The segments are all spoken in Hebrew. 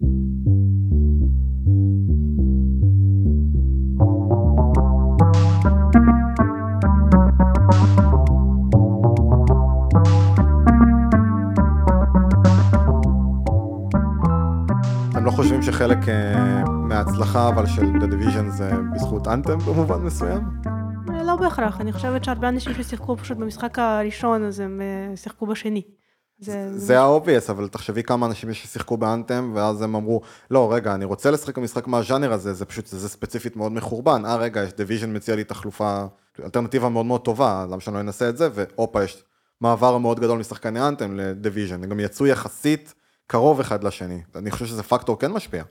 לא חושבים שחלק אה, מההצלחה אבל של The Division זה בזכות אנתם במובן מסוים? לא בהכרח, אני חושבת שהרבה אנשים ששיחקו פשוט במשחק הראשון, אז הם אה, שיחקו בשני. זה, זה ה-obvious, אבל תחשבי כמה אנשים יש ששיחקו ב Anthem, ואז הם אמרו, לא, רגע, אני רוצה לשחק במשחק מהז'אנר הזה, זה פשוט, זה ספציפית מאוד מחורבן. אה, רגע, יש Division מציע לי תחלופה, אלטרנטיבה מאוד מאוד טובה, למה שאני לא אנסה את זה, והופה, יש מעבר מאוד גדול משחקני Anthem ל Division, הם גם יצאו יחסית קרוב אחד לשני. אני חושב שזה פקטור כן משפיע.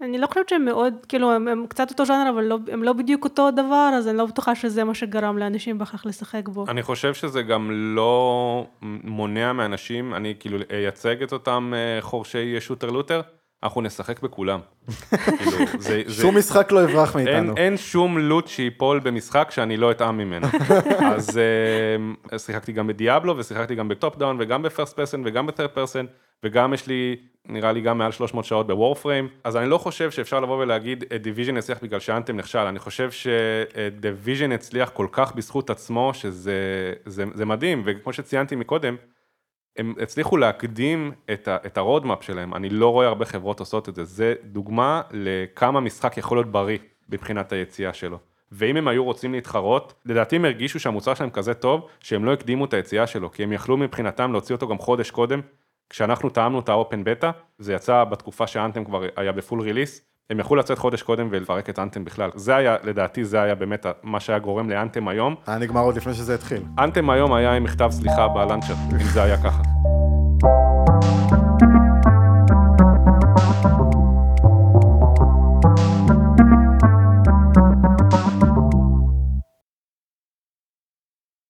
אני לא חושבת שהם מאוד, כאילו, הם, הם קצת אותו ז'אנר, אבל לא, הם לא בדיוק אותו דבר, אז אני לא בטוחה שזה מה שגרם לאנשים בהכרח לשחק בו. אני חושב שזה גם לא מונע מאנשים, אני כאילו אייצג את אותם אה, חורשי shooter looter, אנחנו נשחק בכולם. כאילו, זה, זה, שום משחק לא יברח מאיתנו. אין, אין שום loot שיפול במשחק שאני לא אטעם ממנו. אז uh, שיחקתי גם ב Diablo ושיחקתי גם ב top down וגם ב first person וגם ב third person וגם יש לי נראה לי גם מעל 300 שעות ב Warframe אז אני לא חושב שאפשר לבוא ולהגיד Division הצליח בגלל ש Anthem נכשל אני חושב ש Division הצליח כל כך בזכות עצמו שזה זה, זה מדהים וכמו שציינתי מקודם. הם הצליחו להקדים את, ה roadmap שלהם, אני לא רואה הרבה חברות עושות את זה, זה דוגמה לכמה משחק יכול להיות בריא מבחינת היציאה שלו. ואם הם היו רוצים להתחרות, לדעתי הם הרגישו שהמוצר שלהם כזה טוב, שהם לא הקדימו את היציאה שלו, כי הם יכלו מבחינתם להוציא אותו גם חודש קודם, כשאנחנו טעמנו את ה open beta, זה יצא בתקופה ש Anthem כבר היה ב full release, הם יכלו לצאת חודש קודם ולפרק את Anthem בכלל. זה היה, לדעתי, זה היה באמת מה שהיה גורם ל Anthem היום. היה נגמר עוד לפני שזה התחיל. Anthem היום היה עם מכתב סליחה ב launcher, אם זה היה ככה.